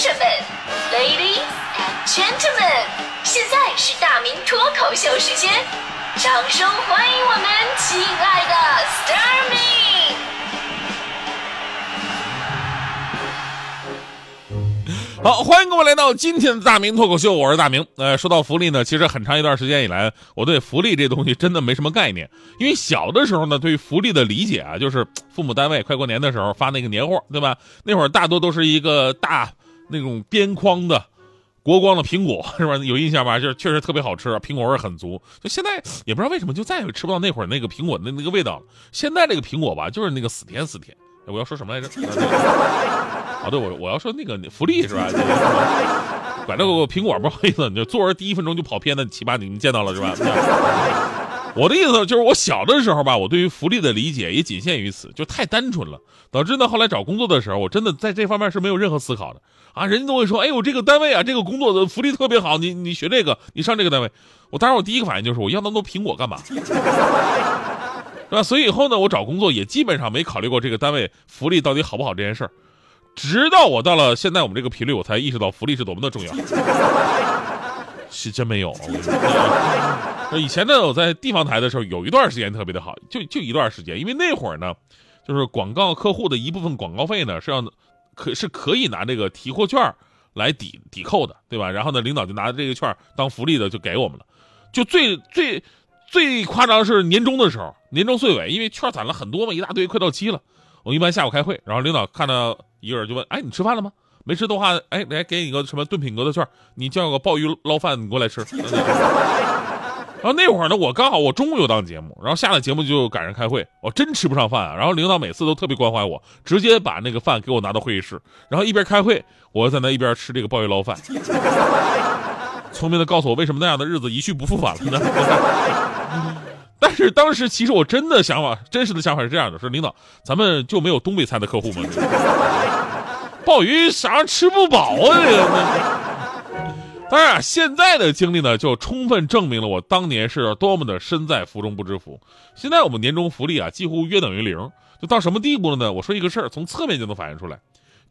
生们，Ladies and Gentlemen，现在是大明脱口秀时间，掌声欢迎我们亲爱的 s t a r m y 好，欢迎各位来到今天的大明脱口秀，我是大明。呃，说到福利呢，其实很长一段时间以来，我对福利这东西真的没什么概念。因为小的时候呢，对于福利的理解啊，就是父母单位快过年的时候发那个年货，对吧？那会儿大多都是一个大那种边框的国光的苹果，是吧？有印象吧？就是确实特别好吃，苹果味很足。就现在也不知道为什么，就再也吃不到那会儿那个苹果的那个味道了。现在这个苹果吧，就是那个死甜死甜。我要说什么来着？啊，对，我我要说那个福利是吧？管这个苹果不好意思，你就坐着第一分钟就跑偏的奇葩，你们见到了是吧？我的意思就是，我小的时候吧，我对于福利的理解也仅限于此，就太单纯了，导致呢后来找工作的时候，我真的在这方面是没有任何思考的啊。人家都会说，哎呦，这个单位啊，这个工作的福利特别好，你你学这个，你上这个单位。我当时我第一个反应就是，我要那么多苹果干嘛？是吧？所以以后呢，我找工作也基本上没考虑过这个单位福利到底好不好这件事儿。直到我到了现在我们这个频率，我才意识到福利是多么的重要。是真没有。以前呢，我在地方台的时候，有一段时间特别的好，就就一段时间，因为那会儿呢，就是广告客户的一部分广告费呢是要可是可以拿这个提货券来抵抵扣的，对吧？然后呢，领导就拿这个券当福利的就给我们了，就最最。最夸张是年终的时候，年终岁尾，因为券攒了很多嘛，一大堆，快到期了。我一般下午开会，然后领导看到一个人就问：“哎，你吃饭了吗？没吃的话，哎，来给你个什么炖品格的券，你叫个鲍鱼捞饭，你过来吃。”然后那会儿呢，我刚好我中午有档节目，然后下了节目就赶上开会，我真吃不上饭啊。然后领导每次都特别关怀我，直接把那个饭给我拿到会议室，然后一边开会，我在那一边吃这个鲍鱼捞饭。聪明的告诉我，为什么那样的日子一去不复返了呢？但是当时其实我真的想法，真实的想法是这样的：说领导，咱们就没有东北菜的客户吗？鲍鱼啥吃不饱啊？这个。当然，现在的经历呢，就充分证明了我当年是多么的身在福中不知福。现在我们年终福利啊，几乎约等于零，就到什么地步了呢？我说一个事儿，从侧面就能反映出来。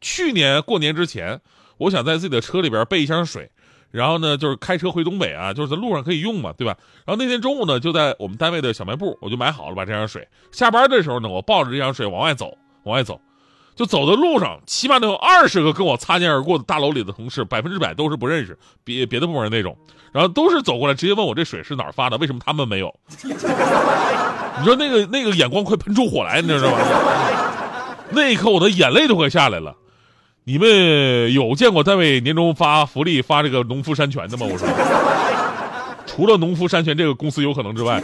去年过年之前，我想在自己的车里边备一箱水。然后呢，就是开车回东北啊，就是在路上可以用嘛，对吧？然后那天中午呢，就在我们单位的小卖部，我就买好了把这箱水。下班的时候呢，我抱着这箱水往外走，往外走，就走的路上，起码得有二十个跟我擦肩而过的大楼里的同事，百分之百都是不认识，别别的部门那种，然后都是走过来直接问我这水是哪儿发的，为什么他们没有？你说那个那个眼光快喷出火来，你知道吗？那一刻我的眼泪都快下来了。你们有见过单位年终发福利发这个农夫山泉的吗？我说，除了农夫山泉这个公司有可能之外，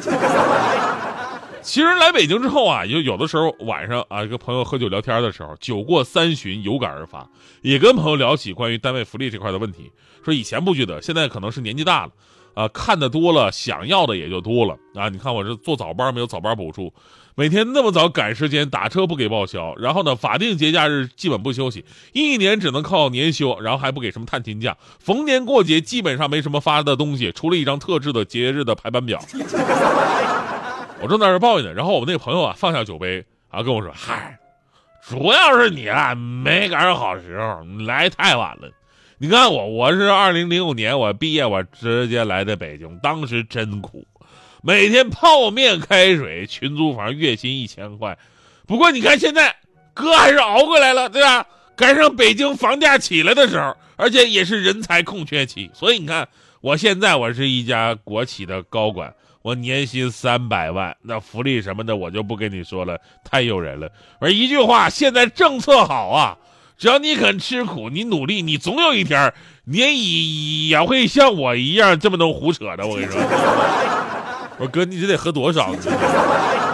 其实来北京之后啊，有有的时候晚上啊，跟朋友喝酒聊天的时候，酒过三巡，有感而发，也跟朋友聊起关于单位福利这块的问题，说以前不觉得，现在可能是年纪大了。啊，看的多了，想要的也就多了啊！你看我这做早班没有早班补助，每天那么早赶时间打车不给报销，然后呢，法定节假日基本不休息，一年只能靠年休，然后还不给什么探亲假，逢年过节基本上没什么发的东西，除了一张特制的节日的排班表。我正在这抱怨呢，然后我那个朋友啊放下酒杯啊跟我说：“嗨，主要是你啊没赶上好时候，你来太晚了。”你看我，我是二零零五年我毕业，我直接来的北京，当时真苦，每天泡面开水，群租房，月薪一千块。不过你看现在，哥还是熬过来了，对吧？赶上北京房价起来的时候，而且也是人才空缺期，所以你看，我现在我是一家国企的高管，我年薪三百万，那福利什么的我就不跟你说了，太诱人了。而一句话，现在政策好啊。只要你肯吃苦，你努力，你总有一天，你也也会像我一样这么能胡扯的。我跟你说，我说哥，你这得喝多少？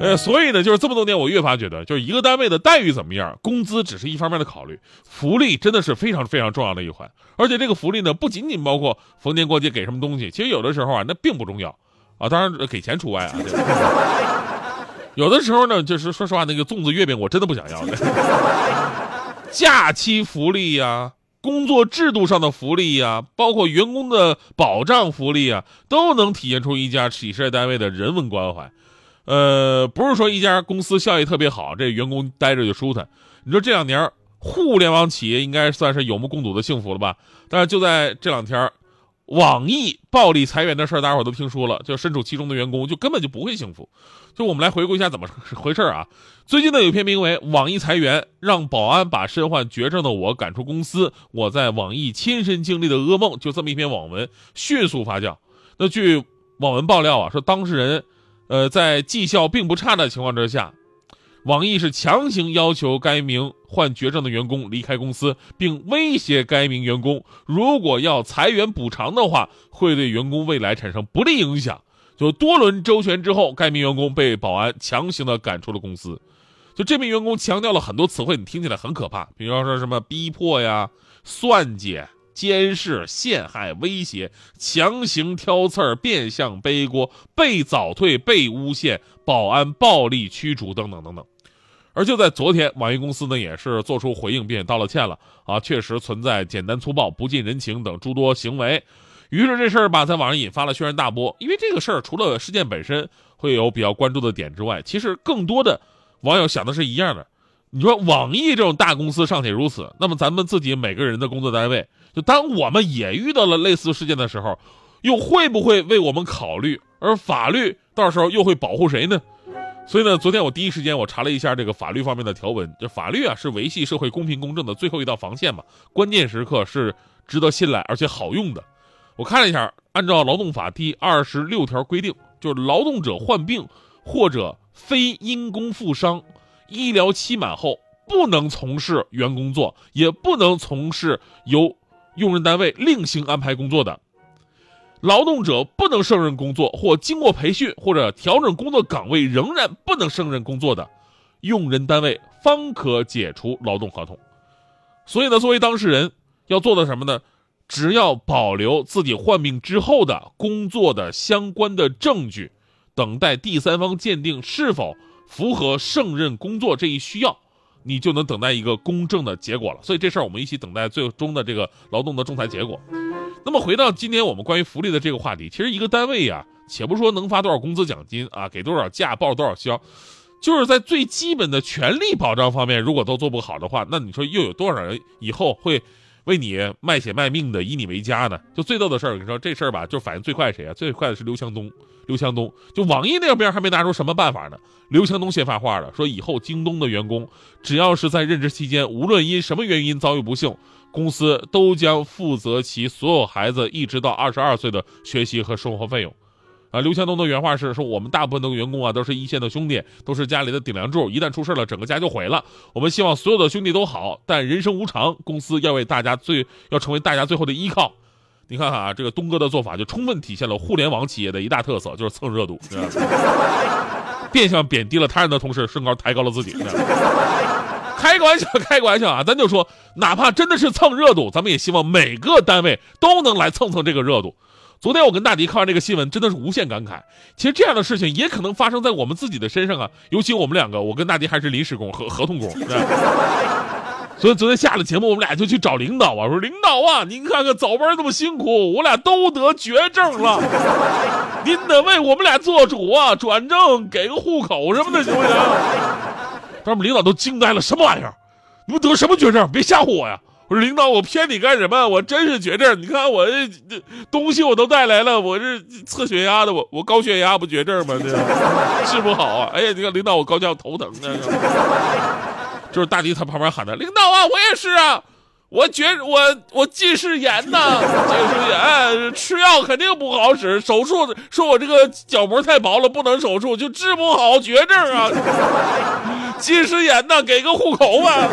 呃，所以呢，就是这么多年，我越发觉得，就是一个单位的待遇怎么样，工资只是一方面的考虑，福利真的是非常非常重要的一环。而且这个福利呢，不仅仅包括逢年过节给什么东西，其实有的时候啊，那并不重要啊。当然给钱除外啊。对 有的时候呢，就是说实话，那个粽子月饼我真的不想要的。假期福利呀，工作制度上的福利呀，包括员工的保障福利啊，都能体现出一家企事业单位的人文关怀。呃，不是说一家公司效益特别好，这员工待着就舒坦。你说这两年互联网企业应该算是有目共睹的幸福了吧？但是就在这两天，网易暴力裁员的事儿，大家伙都听说了，就身处其中的员工就根本就不会幸福。就我们来回顾一下怎么回事啊？最近呢，有篇名为《网易裁员让保安把身患绝症的我赶出公司》，我在网易亲身经历的噩梦，就这么一篇网文迅速发酵。那据网文爆料啊，说当事人，呃，在绩效并不差的情况之下。网易是强行要求该名患绝症的员工离开公司，并威胁该名员工，如果要裁员补偿的话，会对员工未来产生不利影响。就多轮周旋之后，该名员工被保安强行的赶出了公司。就这名员工强调了很多词汇，你听起来很可怕，比方说什么逼迫呀、算计、监视、陷害、威胁、强行挑刺儿、变相背锅、被早退、被诬陷、保安暴力驱逐等等等等。而就在昨天，网易公司呢也是做出回应并且道了歉了啊，确实存在简单粗暴、不近人情等诸多行为。于是这事儿吧，在网上引发了轩然大波。因为这个事儿除了事件本身会有比较关注的点之外，其实更多的网友想的是一样的。你说网易这种大公司尚且如此，那么咱们自己每个人的工作单位，就当我们也遇到了类似事件的时候，又会不会为我们考虑？而法律到时候又会保护谁呢？所以呢，昨天我第一时间我查了一下这个法律方面的条文，这法律啊是维系社会公平公正的最后一道防线嘛，关键时刻是值得信赖而且好用的。我看了一下，按照劳动法第二十六条规定，就是劳动者患病或者非因公负伤，医疗期满后不能从事原工作，也不能从事由用人单位另行安排工作的。劳动者不能胜任工作，或经过培训或者调整工作岗位仍然不能胜任工作的，用人单位方可解除劳动合同。所以呢，作为当事人要做的什么呢？只要保留自己患病之后的工作的相关的证据，等待第三方鉴定是否符合胜任工作这一需要，你就能等待一个公正的结果了。所以这事儿我们一起等待最终的这个劳动的仲裁结果。那么回到今天我们关于福利的这个话题，其实一个单位呀，且不说能发多少工资奖金啊，给多少假，报多少销，就是在最基本的权利保障方面，如果都做不好的话，那你说又有多少人以后会为你卖血卖命的，以你为家呢？就最逗的事儿，我跟你说这事儿吧，就反应最快谁啊？最快的是刘强东。刘强东就网易那边还没拿出什么办法呢，刘强东先发话了，说以后京东的员工只要是在任职期间，无论因什么原因遭遇不幸。公司都将负责其所有孩子一直到二十二岁的学习和生活费用，啊，刘强东的原话是说：“我们大部分的员工啊都是一线的兄弟，都是家里的顶梁柱，一旦出事了，整个家就毁了。我们希望所有的兄弟都好，但人生无常，公司要为大家最要成为大家最后的依靠。你看看啊，这个东哥的做法就充分体现了互联网企业的一大特色，就是蹭热度，变相贬低了他人的同时，身高抬高了自己。”开个玩笑，开个玩笑啊！咱就说，哪怕真的是蹭热度，咱们也希望每个单位都能来蹭蹭这个热度。昨天我跟大迪看完这个新闻，真的是无限感慨。其实这样的事情也可能发生在我们自己的身上啊，尤其我们两个，我跟大迪还是临时工、合合同工。所以昨天下了节目，我们俩就去找领导啊，说领导啊，您看看早班这么辛苦，我俩都得绝症了，您得为我们俩做主啊，转正给个户口什么的，行不行？当时领导都惊呆了，什么玩意儿？你们得什么绝症？别吓唬我呀！我说领导，我骗你干什么？我真是绝症！你看我这这东西我都带来了，我这测血压的，我我高血压不绝症吗？这治不好啊！哎呀，你看领导，我高血压头疼啊！就是大迪他旁边喊的，领导啊，我也是啊。我觉我我近视眼呐，近视眼吃药肯定不好使，手术说我这个角膜太薄了，不能手术，就治不好绝症啊。近视眼呐，给个户口吧。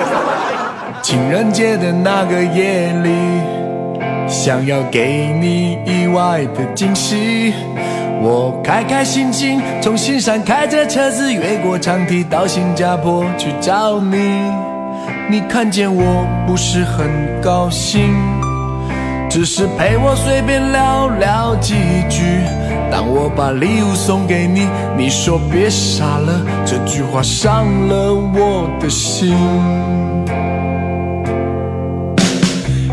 情人节的那个夜里，想要给你意外的惊喜，我开开心心从新山开着车子越过长堤到新加坡去找你。你看见我不是很高兴，只是陪我随便聊聊几句。当我把礼物送给你，你说别傻了，这句话伤了我的心。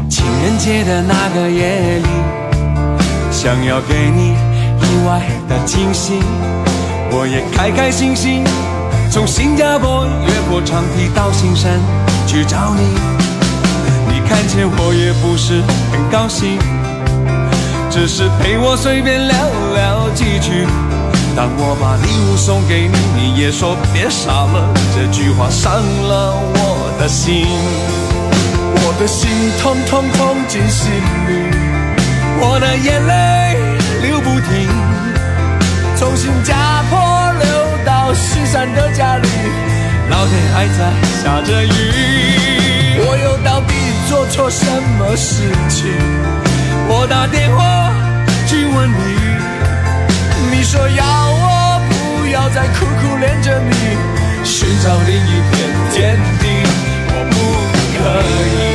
情人节的那个夜里，想要给你意外的惊喜，我也开开心心从新加坡越过。长堤到新山去找你。你看见我也不是很高兴，只是陪我随便聊聊几句。当我把礼物送给你，你也说别傻了，这句话伤了我的心。我的心痛痛痛进心里，我的眼泪流不停，从新加坡流到西山的家里，老天还在下着雨。我又到底做错什么事情？我打电话去问你，你说要我不要再苦苦恋着你，寻找另一片天地，我不可以。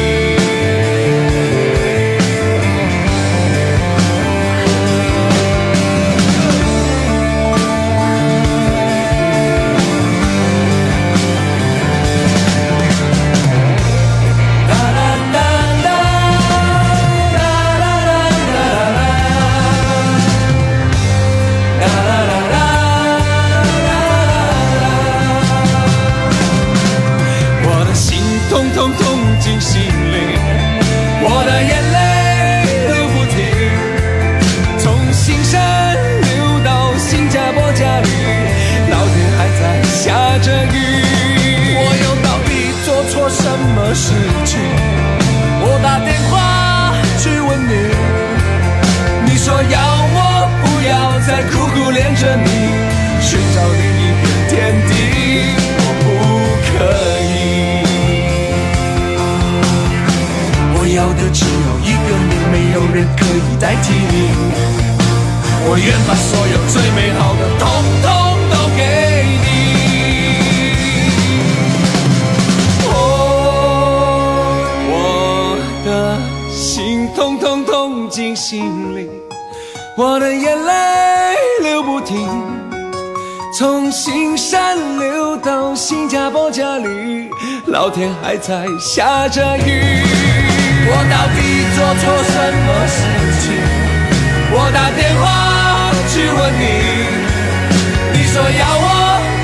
只有一个你，没有人可以代替你。我愿把所有最美好的，统统都给你。哦，我的心痛痛痛进心里，我的眼泪流不停，从新山流到新加坡家里，老天还在下着雨。我到底做错什么事情？我打电话去问你，你说要我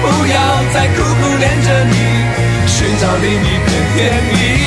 不要再苦苦恋着你，寻找另一片天地。